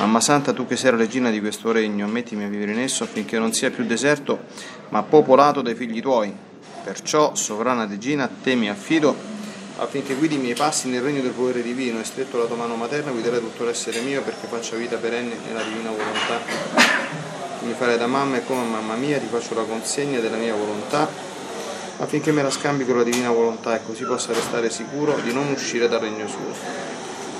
Mamma Santa, tu che sei la regina di questo regno, ammettimi a vivere in esso affinché non sia più deserto, ma popolato dai figli tuoi. Perciò, sovrana regina, a te mi affido affinché guidi i miei passi nel regno del potere divino e stretto la tua mano materna guiderai tutto l'essere mio perché faccia vita perenne nella divina volontà. Mi farai da mamma e come mamma mia ti faccio la consegna della mia volontà affinché me la scambi con la divina volontà e così possa restare sicuro di non uscire dal regno suo.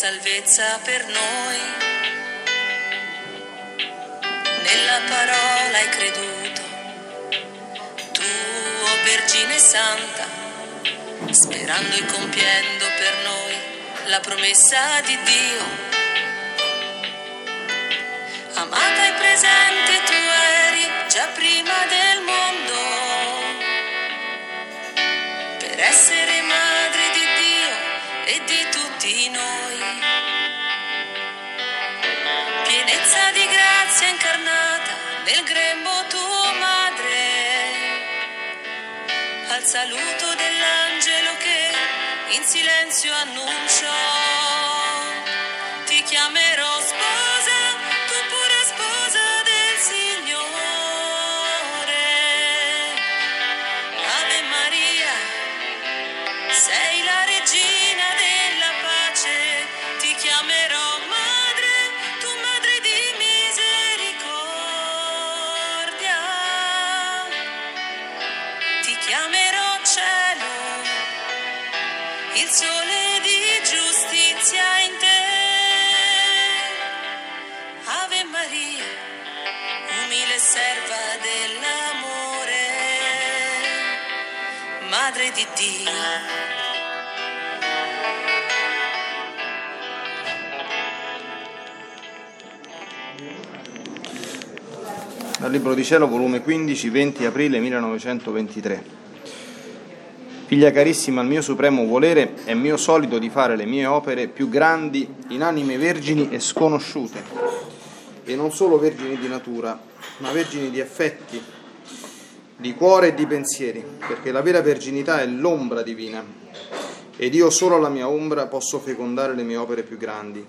salvezza per noi. Nella parola hai creduto, tu, oh Vergine Santa, sperando e compiendo per noi la promessa di Dio. Amata e presente tu saluto dell'angelo che in silenzio annunciò, ti chiamerò sposa, tu pure sposa del Signore. Ave Maria, sei la regina della pace, ti chiamerò sole di giustizia in te. Ave Maria, umile serva dell'amore, Madre di Dio. Dal Libro di Cielo, volume 15, 20 aprile 1923. Figlia carissima, il mio supremo volere è mio solito di fare le mie opere più grandi in anime vergini e sconosciute, e non solo vergini di natura, ma vergini di affetti, di cuore e di pensieri, perché la vera verginità è l'ombra divina, ed io solo alla mia ombra posso fecondare le mie opere più grandi.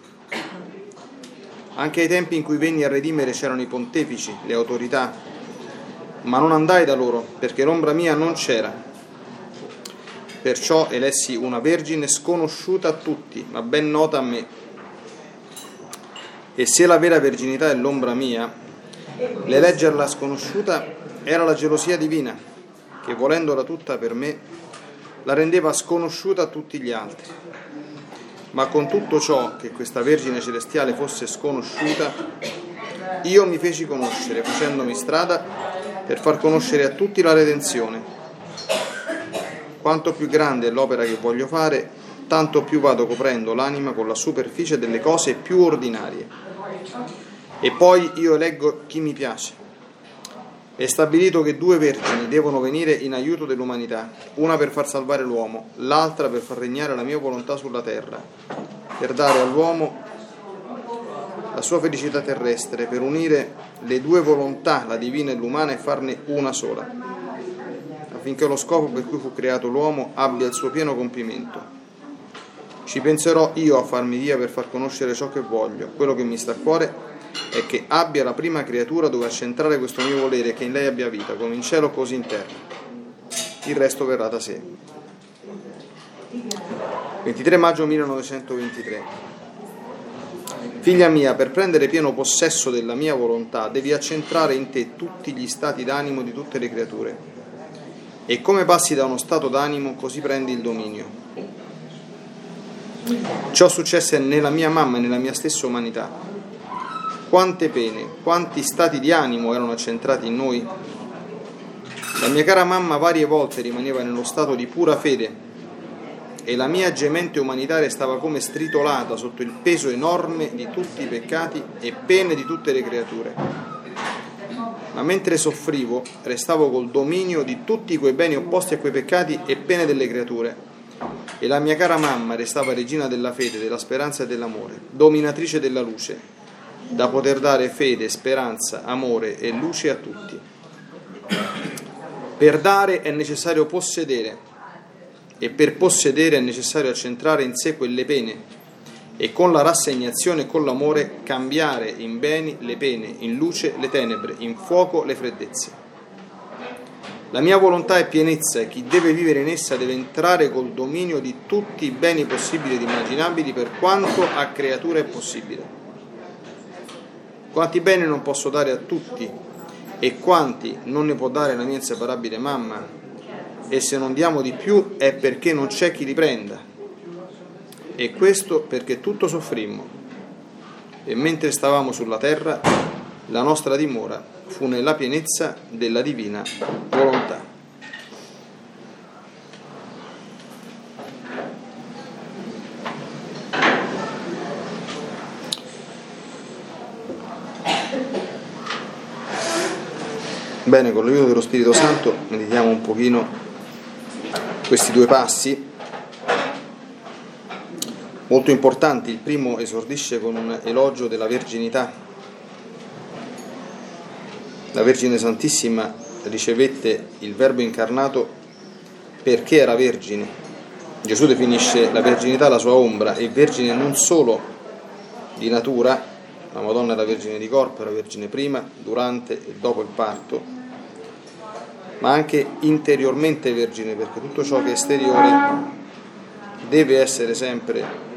Anche ai tempi in cui venni a redimere c'erano i pontefici, le autorità, ma non andai da loro, perché l'ombra mia non c'era Perciò elessi una vergine sconosciuta a tutti, ma ben nota a me. E se la vera verginità è l'ombra mia, l'eleggerla sconosciuta era la gelosia divina, che volendola tutta per me, la rendeva sconosciuta a tutti gli altri. Ma con tutto ciò che questa Vergine celestiale fosse sconosciuta, io mi feci conoscere, facendomi strada per far conoscere a tutti la redenzione quanto più grande è l'opera che voglio fare, tanto più vado coprendo l'anima con la superficie delle cose più ordinarie. E poi io eleggo chi mi piace. È stabilito che due vergini devono venire in aiuto dell'umanità, una per far salvare l'uomo, l'altra per far regnare la mia volontà sulla terra, per dare all'uomo la sua felicità terrestre, per unire le due volontà, la divina e l'umana, e farne una sola affinché lo scopo per cui fu creato l'uomo abbia il suo pieno compimento. Ci penserò io a farmi via per far conoscere ciò che voglio. Quello che mi sta a cuore è che abbia la prima creatura dove accentrare questo mio volere e che in lei abbia vita, come in cielo così in terra. Il resto verrà da sé. 23 maggio 1923. Figlia mia, per prendere pieno possesso della mia volontà, devi accentrare in te tutti gli stati d'animo di tutte le creature. E come passi da uno stato d'animo, così prendi il dominio. Ciò successe nella mia mamma e nella mia stessa umanità. Quante pene, quanti stati di animo erano accentrati in noi? La mia cara mamma varie volte rimaneva nello stato di pura fede e la mia gemente umanitaria stava come stritolata sotto il peso enorme di tutti i peccati e pene di tutte le creature. Ma mentre soffrivo, restavo col dominio di tutti quei beni opposti a quei peccati e pene delle creature. E la mia cara mamma restava regina della fede, della speranza e dell'amore, dominatrice della luce, da poter dare fede, speranza, amore e luce a tutti. Per dare è necessario possedere e per possedere è necessario accentrare in sé quelle pene e con la rassegnazione e con l'amore cambiare in beni le pene, in luce le tenebre, in fuoco le freddezze. La mia volontà è pienezza e chi deve vivere in essa deve entrare col dominio di tutti i beni possibili ed immaginabili per quanto a creatura è possibile. Quanti beni non posso dare a tutti e quanti non ne può dare la mia inseparabile mamma e se non diamo di più è perché non c'è chi li prenda. E questo perché tutto soffrimmo. E mentre stavamo sulla terra, la nostra dimora fu nella pienezza della divina volontà. Bene, con l'aiuto dello Spirito Santo meditiamo un pochino questi due passi molto importanti. Il primo esordisce con un elogio della verginità. La Vergine Santissima ricevette il Verbo incarnato perché era vergine. Gesù definisce la verginità la sua ombra e vergine non solo di natura, la Madonna era vergine di corpo, era vergine prima, durante e dopo il parto, ma anche interiormente vergine, perché tutto ciò che è esteriore deve essere sempre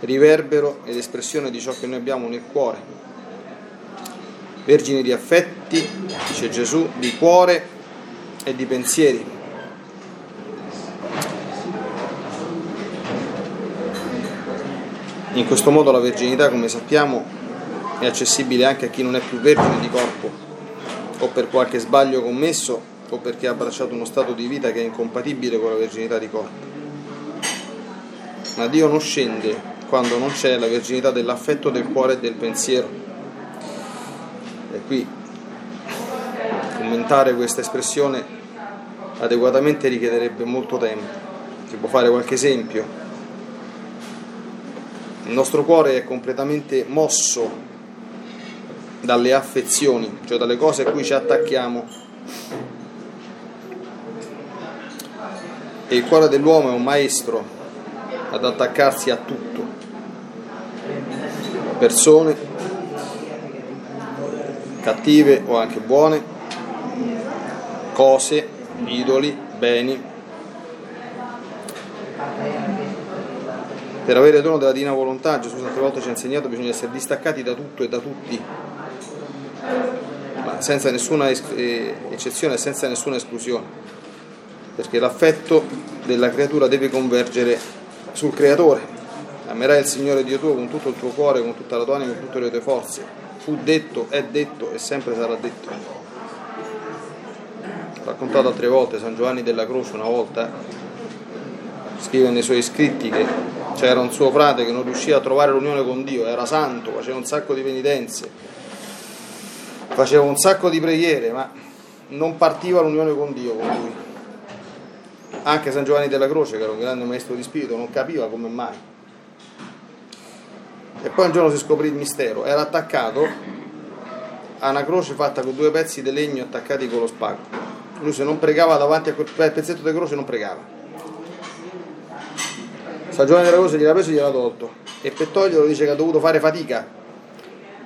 riverbero ed espressione di ciò che noi abbiamo nel cuore. Vergine di affetti, dice Gesù, di cuore e di pensieri. In questo modo la verginità, come sappiamo, è accessibile anche a chi non è più vergine di corpo, o per qualche sbaglio commesso o perché ha abbracciato uno stato di vita che è incompatibile con la verginità di corpo. Ma Dio non scende quando non c'è la verginità dell'affetto, del cuore e del pensiero. E qui commentare questa espressione adeguatamente richiederebbe molto tempo. Si può fare qualche esempio. Il nostro cuore è completamente mosso dalle affezioni, cioè dalle cose a cui ci attacchiamo. E il cuore dell'uomo è un maestro ad attaccarsi a tutto. Persone cattive o anche buone, cose, idoli, beni. Per avere dono della divina volontà, Gesù tante volte ci ha insegnato, bisogna essere distaccati da tutto e da tutti ma senza nessuna eh, eccezione senza nessuna esclusione, perché l'affetto della creatura deve convergere sul creatore. Amerai il Signore Dio tuo con tutto il tuo cuore, con tutta la tua anima, con tutte le tue forze. Fu detto, è detto e sempre sarà detto. Raccontato altre volte, San Giovanni della Croce una volta scrive nei suoi scritti che c'era un suo frate che non riusciva a trovare l'unione con Dio, era santo, faceva un sacco di penitenze, faceva un sacco di preghiere, ma non partiva l'unione con Dio con lui. Anche San Giovanni della Croce, che era un grande maestro di spirito, non capiva come mai. E poi un giorno si scoprì il mistero, era attaccato a una croce fatta con due pezzi di legno attaccati con lo spago. Lui se non pregava davanti a quel pezzetto di croce non pregava. San della Croce gliel'ha preso e gliel'ha tolto. E per dice che ha dovuto fare fatica.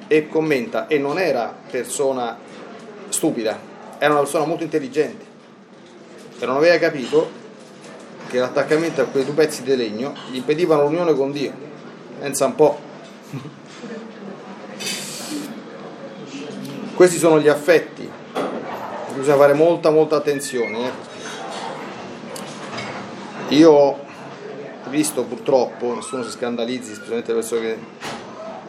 E commenta, e non era persona stupida, era una persona molto intelligente. E non aveva capito che l'attaccamento a quei due pezzi di legno gli impedivano l'unione con Dio. Pensa un po'. Questi sono gli affetti, bisogna fare molta molta attenzione. Eh? Io ho visto purtroppo, nessuno si scandalizzi, specialmente persone che,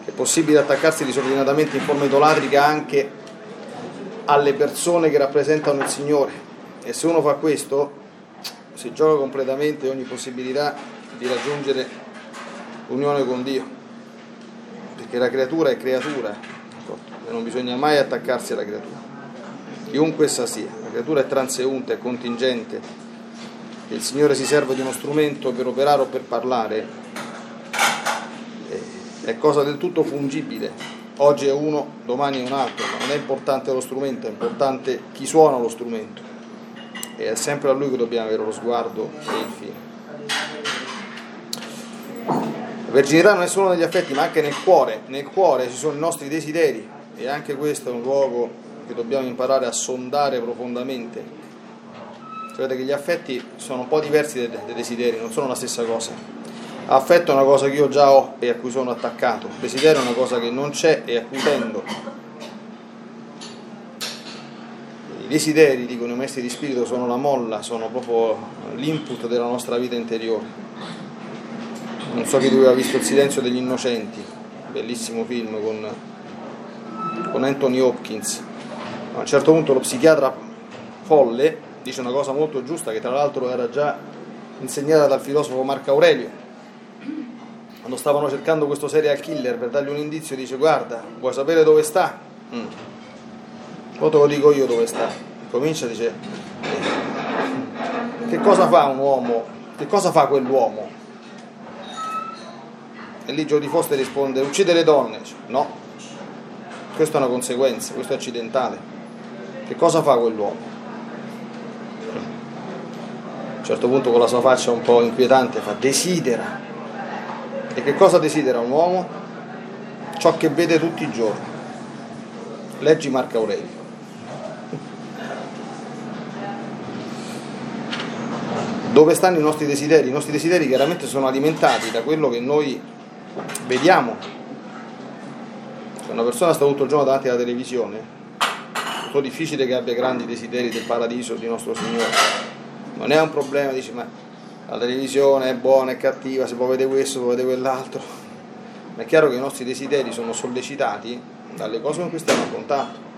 che è possibile attaccarsi disordinatamente in forma idolatrica anche alle persone che rappresentano il Signore. E se uno fa questo, si gioca completamente ogni possibilità di raggiungere l'unione con Dio, perché la creatura è creatura. E non bisogna mai attaccarsi alla creatura, chiunque essa sia, la creatura è transeunte, è contingente, il Signore si serve di uno strumento per operare o per parlare, è cosa del tutto fungibile, oggi è uno, domani è un altro, ma non è importante lo strumento, è importante chi suona lo strumento. E è sempre a lui che dobbiamo avere lo sguardo e il fine. La verginità non è solo negli affetti, ma anche nel cuore. Nel cuore ci sono i nostri desideri e anche questo è un luogo che dobbiamo imparare a sondare profondamente. Sapete che gli affetti sono un po' diversi dai, desideri, non sono la stessa cosa. Affetto è una cosa che io già ho e a cui sono attaccato, desiderio è una cosa che non c'è e a cui tendo. I desideri, dicono i maestri di spirito, sono la molla, sono proprio l'input della nostra vita interiore. Non so chi di voi ha visto Il silenzio degli innocenti, bellissimo film con, con Anthony Hopkins. A un certo punto lo psichiatra folle dice una cosa molto giusta che tra l'altro era già insegnata dal filosofo Marco Aurelio. Quando stavano cercando questo serial killer per dargli un indizio dice guarda, vuoi sapere dove sta? Mm. Poi te lo dico io dove sta. Comincia dice che cosa fa un uomo? Che cosa fa quell'uomo? E lì Jodie Foster risponde uccide le donne. No, questa è una conseguenza, questo è accidentale. Che cosa fa quell'uomo? A un certo punto con la sua faccia un po' inquietante fa desidera. E che cosa desidera un uomo? Ciò che vede tutti i giorni. Leggi Marco Aurelio. Dove stanno i nostri desideri? I nostri desideri chiaramente sono alimentati da quello che noi vediamo. Se una persona sta tutto il giorno davanti alla televisione, è molto difficile che abbia grandi desideri del paradiso di nostro Signore. Non è un problema, dici, ma la televisione è buona, è cattiva, si può vedere questo, può vedere quell'altro. Ma è chiaro che i nostri desideri sono sollecitati dalle cose con cui stiamo a contatto.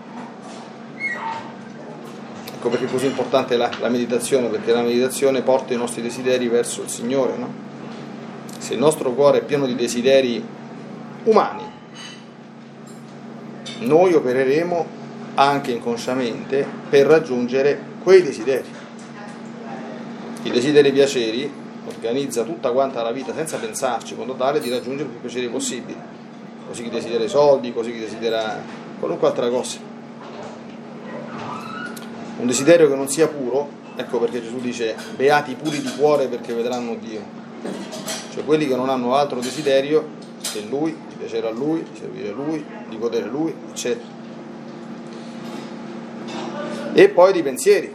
Ecco perché è così importante la, la, meditazione, perché la meditazione porta i nostri desideri verso il Signore. No? Se il nostro cuore è pieno di desideri umani, noi opereremo anche inconsciamente per raggiungere quei desideri. I desideri piaceri organizza tutta quanta la vita senza pensarci, in modo tale di raggiungere più piaceri possibili. Così chi desidera i soldi, così chi desidera qualunque altra cosa un desiderio che non sia puro, ecco perché Gesù dice beati puri di cuore perché vedranno Dio, cioè quelli che non hanno altro desiderio che Lui, di piacere a Lui, di servire a Lui, di godere Lui, eccetera. E poi di pensieri,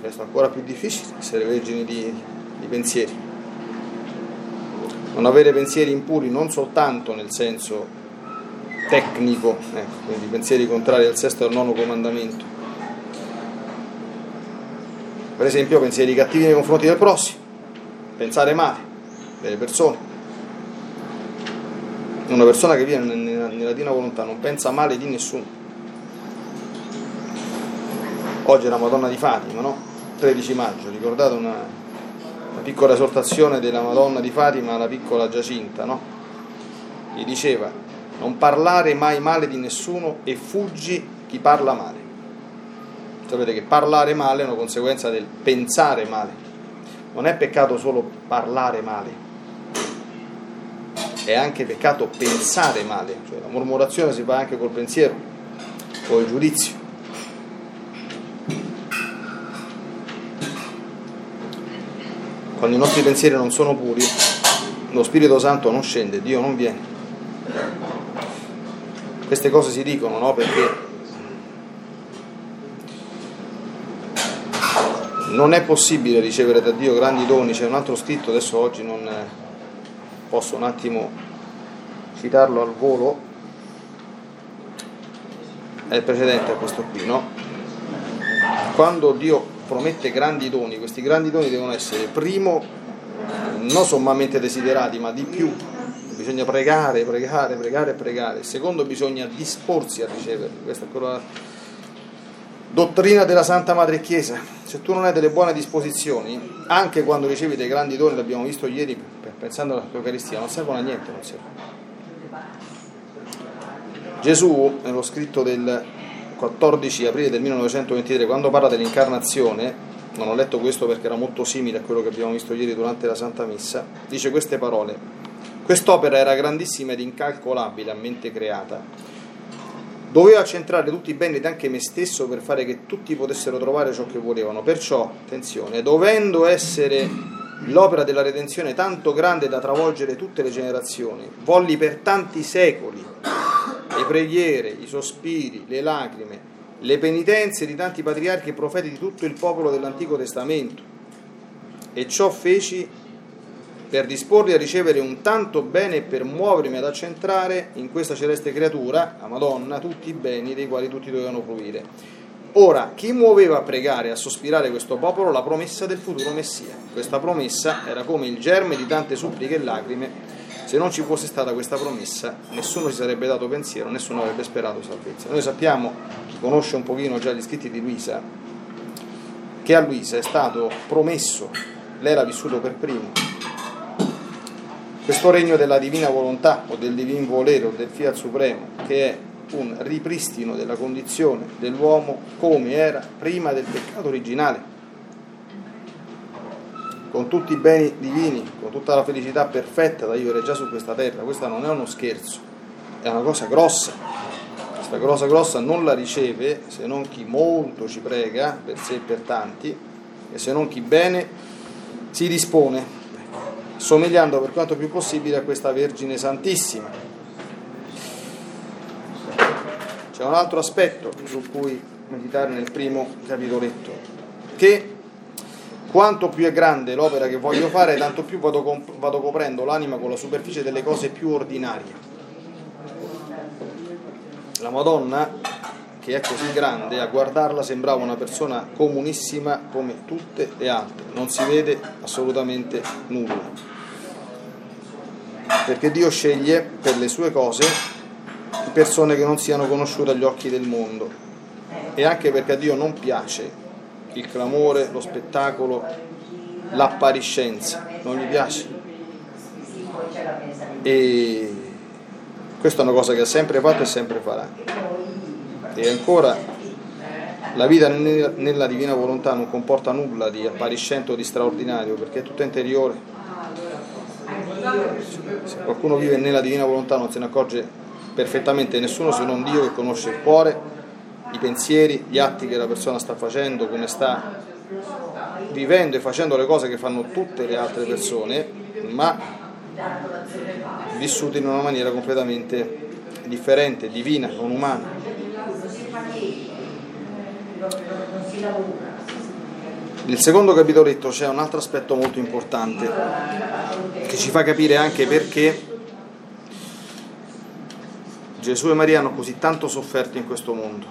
questo è ancora più difficile, essere vergini di, di pensieri. Non avere pensieri impuri non soltanto nel senso tecnico, ecco, quindi pensieri contrari al sesto e al nono comandamento, per esempio pensieri cattivi nei confronti del prossimo, pensare male delle persone. Una persona che vive nella, nella divina volontà non pensa male di nessuno. Oggi è la Madonna di Fatima, no? 13 maggio, ricordate una, una piccola esortazione della Madonna di Fatima alla piccola Giacinta, no? Gli diceva non parlare mai male di nessuno e fuggi chi parla male. Sapete che parlare male è una conseguenza del pensare male. Non è peccato solo parlare male, è anche peccato pensare male. Cioè, la mormorazione si fa anche col pensiero, col giudizio. Quando i nostri pensieri non sono puri, lo Spirito Santo non scende, Dio non viene. Queste cose si dicono, no? Perché non è possibile ricevere da Dio grandi doni, c'è un altro scritto, adesso oggi non posso un attimo citarlo al volo, è il precedente a questo qui, no? Quando Dio promette grandi doni, questi grandi doni devono essere, primo, non sommamente desiderati, ma di più, bisogna pregare, pregare, pregare, pregare, secondo bisogna disporsi a riceverli, questa è quella dottrina della Santa Madre Chiesa, se tu non hai delle buone disposizioni, anche quando ricevi dei grandi doni, l'abbiamo visto ieri pensando all'Eucaristia, non servono a niente, non servono. Gesù, nello scritto del 14 aprile del 1923, quando parla dell'incarnazione, non ho letto questo perché era molto simile a quello che abbiamo visto ieri durante la Santa Messa, dice queste parole. Quest'opera era grandissima ed incalcolabile a mente creata Doveva centrare tutti i beni ed anche me stesso per fare che tutti potessero trovare ciò che volevano. Perciò, attenzione, dovendo essere l'opera della redenzione tanto grande da travolgere tutte le generazioni, volli per tanti secoli le preghiere, i sospiri, le lacrime, le penitenze di tanti patriarchi e profeti di tutto il popolo dell'Antico Testamento. E ciò feci per disporli a ricevere un tanto bene e per muovermi ad accentrare in questa celeste creatura, la Madonna, tutti i beni dei quali tutti dovevano fruire. Ora, chi muoveva a pregare e a sospirare questo popolo? La promessa del futuro Messia. Questa promessa era come il germe di tante suppliche e lacrime. Se non ci fosse stata questa promessa, nessuno si sarebbe dato pensiero, nessuno avrebbe sperato salvezza. Noi sappiamo, chi conosce un pochino già gli scritti di Luisa, che a Luisa è stato promesso, lei l'ha vissuto per primo, questo regno della divina volontà o del divin volere o del fiat supremo, che è un ripristino della condizione dell'uomo come era prima del peccato originale, con tutti i beni divini, con tutta la felicità perfetta da vivere già su questa terra. Questa non è uno scherzo, è una cosa grossa. Questa cosa grossa non la riceve se non chi molto ci prega per sé e per tanti, e se non chi bene si dispone somigliando per quanto più possibile a questa Vergine Santissima. C'è un altro aspetto su cui meditare nel primo capitoletto, che quanto più è grande l'opera che voglio fare, tanto più vado, comp- vado coprendo l'anima con la superficie delle cose più ordinarie. La Madonna, che è così grande, a guardarla sembrava una persona comunissima come tutte le altre, non si vede assolutamente nulla perché Dio sceglie per le sue cose persone che non siano conosciute agli occhi del mondo e anche perché a Dio non piace il clamore, lo spettacolo, l'appariscenza, non gli piace. E questa è una cosa che ha sempre fatto e sempre farà. E ancora la vita nella divina volontà non comporta nulla di appariscente o di straordinario perché è tutta interiore se qualcuno vive nella divina volontà non se ne accorge perfettamente nessuno se non Dio che conosce il cuore, i pensieri, gli atti che la persona sta facendo, come sta vivendo e facendo le cose che fanno tutte le altre persone, ma vissute in una maniera completamente differente, divina, non umana. Nel secondo capitoletto c'è un altro aspetto molto importante che ci fa capire anche perché Gesù e Maria hanno così tanto sofferto in questo mondo.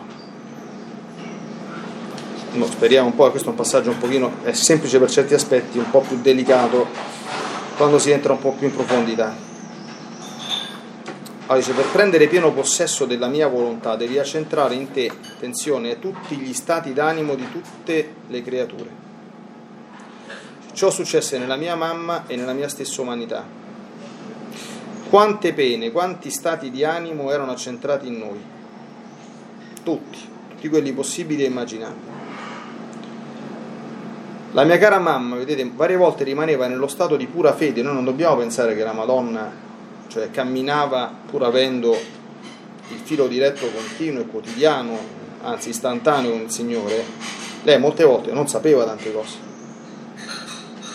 No, speriamo un po', questo è un passaggio un pochino, è semplice per certi aspetti, un po' più delicato quando si entra un po' più in profondità. Allora dice, per prendere pieno possesso della mia volontà devi accentrare in te, attenzione, tutti gli stati d'animo di tutte le creature. Ciò successe nella mia mamma e nella mia stessa umanità. Quante pene, quanti stati di animo erano accentrati in noi? Tutti, tutti quelli possibili e immaginabili. La mia cara mamma, vedete, varie volte rimaneva nello stato di pura fede. Noi non dobbiamo pensare che la Madonna, cioè, camminava pur avendo il filo diretto continuo e quotidiano, anzi istantaneo con il Signore. Lei molte volte non sapeva tante cose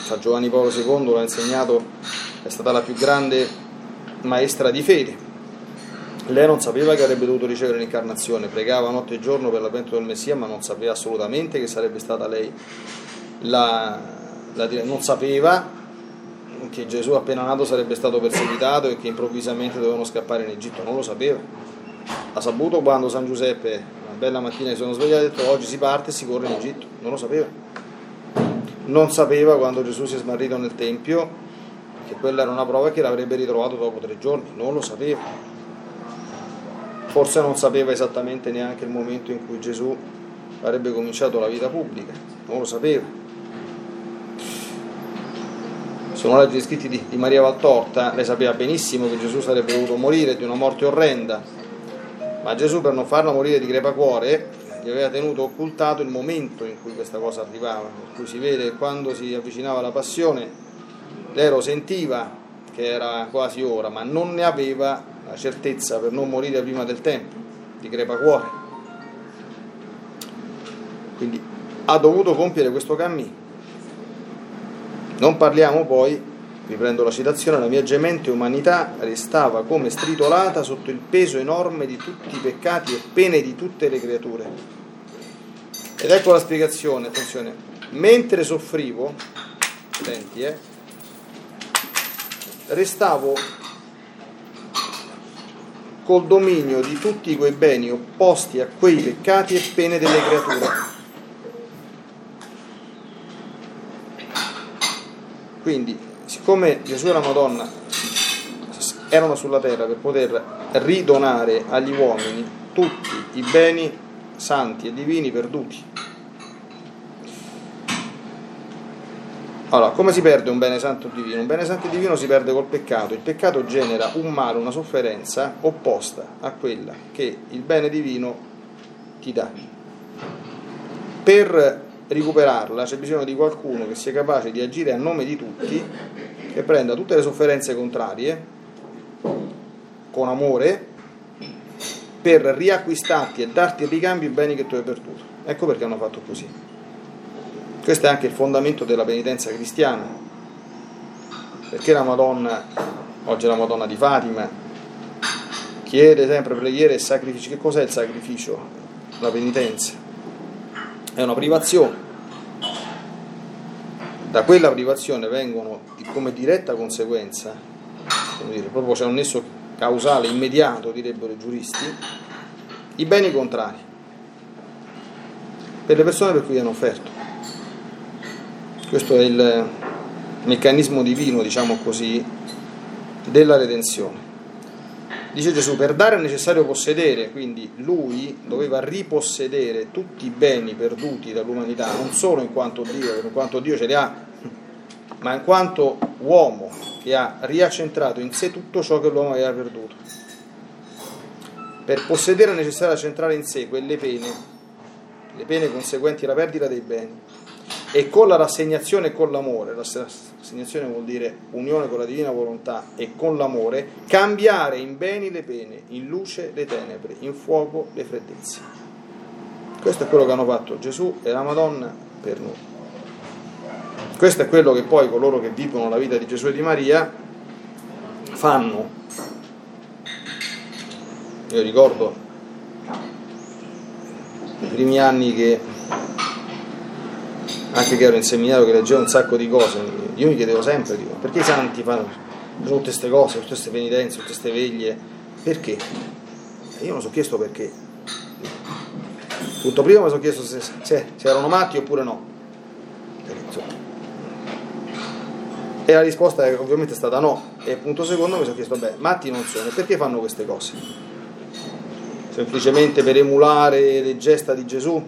San Giovanni Paolo II l'ha insegnato è stata la più grande maestra di fede. Lei non sapeva che avrebbe dovuto ricevere l'incarnazione, pregava notte e giorno per l'avvento del Messia, ma non sapeva assolutamente che sarebbe stata lei la, la non sapeva che Gesù appena nato sarebbe stato perseguitato e che improvvisamente dovevano scappare in Egitto, non lo sapeva. Ha saputo quando San Giuseppe, una bella mattina si sono svegliati e ha detto oggi si parte e si corre in Egitto, non lo sapeva. Non sapeva quando Gesù si è smarrito nel Tempio che quella era una prova che l'avrebbe ritrovato dopo tre giorni, non lo sapeva. Forse non sapeva esattamente neanche il momento in cui Gesù avrebbe cominciato la vita pubblica, non lo sapeva sono leggi scritti di, di Maria Valtorta, lei sapeva benissimo che Gesù sarebbe dovuto morire di una morte orrenda, ma Gesù per non farlo morire di crepacuore gli aveva tenuto occultato il momento in cui questa cosa arrivava, per cui si vede quando si avvicinava la passione, lei lo sentiva che era quasi ora, ma non ne aveva la certezza per non morire prima del tempo, di crepacuore. Quindi ha dovuto compiere questo cammino non parliamo poi, riprendo la citazione, la mia gemente umanità restava come stritolata sotto il peso enorme di tutti i peccati e pene di tutte le creature. Ed ecco la spiegazione, attenzione, mentre soffrivo, attenti, eh, restavo col dominio di tutti quei beni opposti a quei peccati e pene delle creature Quindi, siccome Gesù e la Madonna erano sulla terra per poter ridonare agli uomini tutti i beni santi e divini perduti. Allora, come si perde un bene santo divino? Un bene santo divino si perde col peccato. Il peccato genera un male, una sofferenza opposta a quella che il bene divino ti dà. Per recuperarla c'è bisogno di qualcuno che sia capace di agire a nome di tutti, che prenda tutte le sofferenze contrarie con amore per riacquistarti e darti in ricambio i beni che tu hai perduto. Ecco perché hanno fatto così. Questo è anche il fondamento della penitenza cristiana. Perché la Madonna, oggi la Madonna di Fatima, chiede sempre preghiere e sacrifici. Che cos'è il sacrificio? La penitenza è una privazione. Da quella privazione vengono come diretta conseguenza, come dire, proprio c'è un nesso causale immediato, direbbero i giuristi, i beni contrari per le persone per cui hanno offerto. Questo è il meccanismo divino, diciamo così, della redenzione. Dice Gesù, per dare è necessario possedere, quindi lui doveva ripossedere tutti i beni perduti dall'umanità, non solo in quanto Dio, in quanto Dio ce li ha, ma in quanto uomo che ha riaccentrato in sé tutto ciò che l'uomo aveva perduto. Per possedere è necessario centrare in sé quelle pene, le pene conseguenti alla perdita dei beni e con la rassegnazione e con l'amore, la rassegnazione vuol dire unione con la divina volontà e con l'amore, cambiare in beni le pene, in luce le tenebre, in fuoco le freddezze. Questo è quello che hanno fatto Gesù e la Madonna per noi. Questo è quello che poi coloro che vivono la vita di Gesù e di Maria fanno. Io ricordo i primi anni che anche che ero in seminario che leggevo un sacco di cose, io mi chiedevo sempre, dico, perché i santi fanno tutte queste cose, tutte queste penitenze, tutte queste veglie, perché? E io mi sono chiesto perché. Punto primo mi sono chiesto se, se, se erano matti oppure no. E la risposta è ovviamente stata no. E punto secondo mi sono chiesto, beh, matti non sono, perché fanno queste cose? Semplicemente per emulare le gesta di Gesù?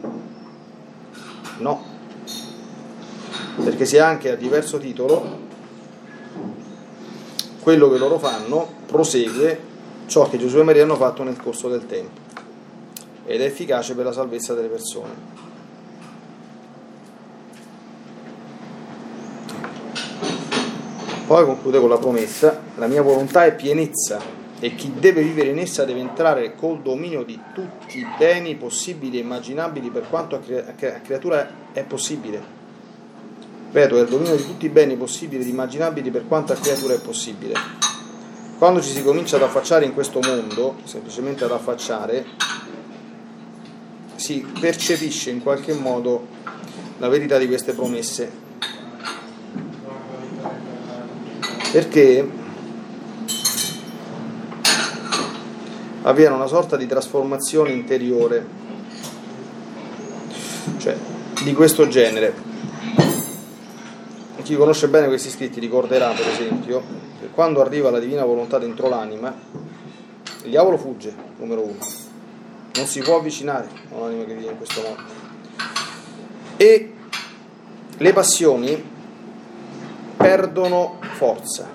No perché sia anche a diverso titolo quello che loro fanno prosegue ciò che Gesù e Maria hanno fatto nel corso del tempo ed è efficace per la salvezza delle persone. Poi conclude con la promessa, la mia volontà è pienezza e chi deve vivere in essa deve entrare col dominio di tutti i beni possibili e immaginabili per quanto a creatura è possibile Ripeto, è il dominio di tutti i beni possibili ed immaginabili per quanta creatura è possibile. Quando ci si comincia ad affacciare in questo mondo, semplicemente ad affacciare, si percepisce in qualche modo la verità di queste promesse. Perché avviene una sorta di trasformazione interiore, cioè di questo genere. Chi conosce bene questi scritti ricorderà, per esempio, che quando arriva la divina volontà dentro l'anima, il diavolo fugge, numero uno non si può avvicinare a un'anima che vive in questo modo. E le passioni perdono forza.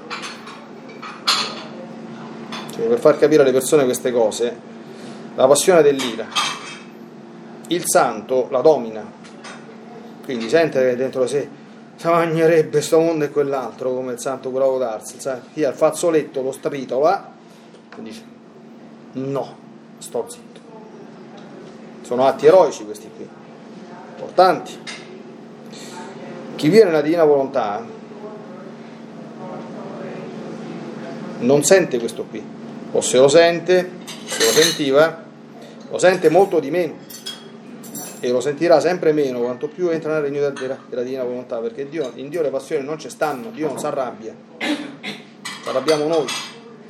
Cioè, per far capire alle persone queste cose, la passione dell'ira, il santo la domina, quindi sente dentro di sé si mangerebbe questo mondo e quell'altro come il santo bravo darsi, chi ha il fazzoletto, lo stritola, dice? No, sto zitto. Sono atti eroici questi qui, importanti. Chi vive nella divina volontà non sente questo qui, o se lo sente, se lo sentiva, lo sente molto di meno e lo sentirà sempre meno quanto più entra nel regno della, della divina volontà, perché Dio, in Dio le passioni non ci stanno, Dio non si arrabbia, ci arrabbiamo noi.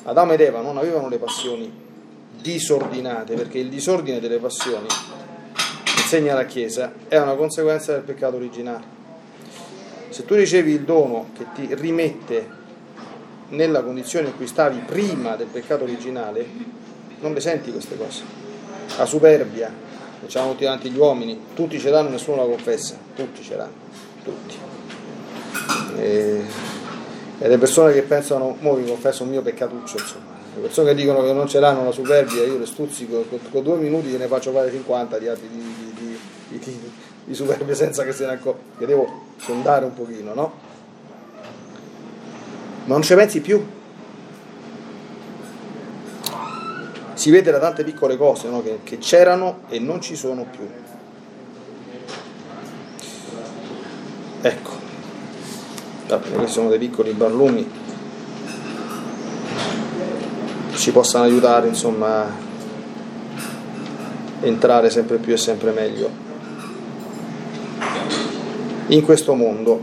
Adamo ed Eva non avevano le passioni disordinate, perché il disordine delle passioni, insegna la Chiesa, è una conseguenza del peccato originale. Se tu ricevi il dono che ti rimette nella condizione in cui stavi prima del peccato originale, non le senti queste cose. La superbia, diciamo tutti davanti gli uomini, tutti ce l'hanno, nessuno la confessa, tutti ce l'hanno, tutti. E, e le persone che pensano, mo vi confesso un mio peccatuccio, insomma, le persone che dicono che non ce l'hanno la superbia, io le stuzzico, con, con due minuti ne faccio fare 50 di atti di, di, di, di superbia senza che se ne accorga, che devo sondare un pochino, no? Ma non ci pensi più. Si vede da tante piccole cose no? che, che c'erano e non ci sono più. Ecco, questi sono dei piccoli barlumi ci possano aiutare insomma a entrare sempre più e sempre meglio in questo mondo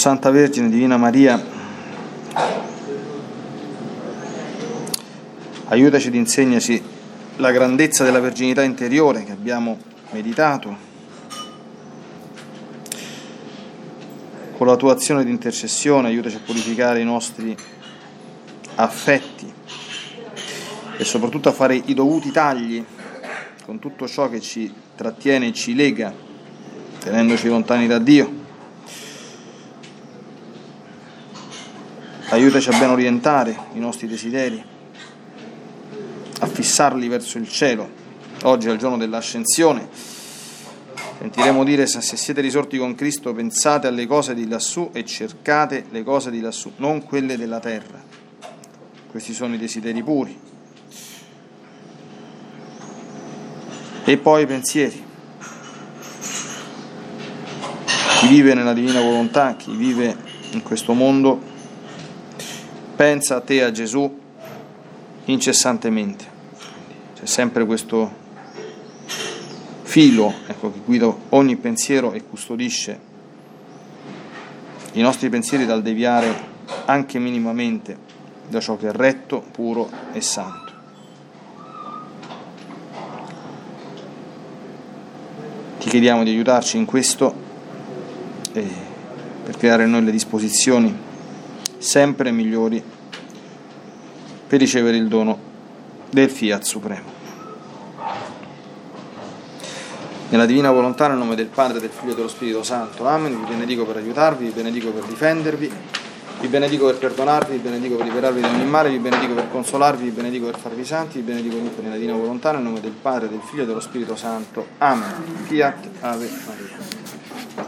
Santa Vergine Divina Maria, aiutaci ed insegnaci la grandezza della verginità interiore che abbiamo meditato. Con la tua azione di intercessione aiutaci a purificare i nostri affetti e soprattutto a fare i dovuti tagli con tutto ciò che ci trattiene e ci lega, tenendoci lontani da Dio. Aiutaci a ben orientare i nostri desideri a fissarli verso il cielo. Oggi è il giorno dell'ascensione. Sentiremo dire se siete risorti con Cristo pensate alle cose di lassù e cercate le cose di lassù, non quelle della terra. Questi sono i desideri puri. E poi i pensieri. Chi vive nella divina volontà, chi vive in questo mondo, pensa a te, a Gesù, incessantemente. C'è sempre questo filo ecco, che guida ogni pensiero e custodisce i nostri pensieri dal deviare anche minimamente da ciò che è retto, puro e santo. Ti chiediamo di aiutarci in questo eh, per creare in noi le disposizioni sempre migliori per ricevere il dono del Fiat Supremo. Nella divina volontà, nel nome del Padre, del Figlio e dello Spirito Santo. Amen. Vi benedico per aiutarvi, vi benedico per difendervi, vi benedico per perdonarvi, vi benedico per liberarvi da ogni male, vi benedico per consolarvi, vi benedico per farvi santi, vi benedico dunque nella divina volontà, nel nome del Padre, del Figlio e dello Spirito Santo. Amen. Fiat Ave Maria.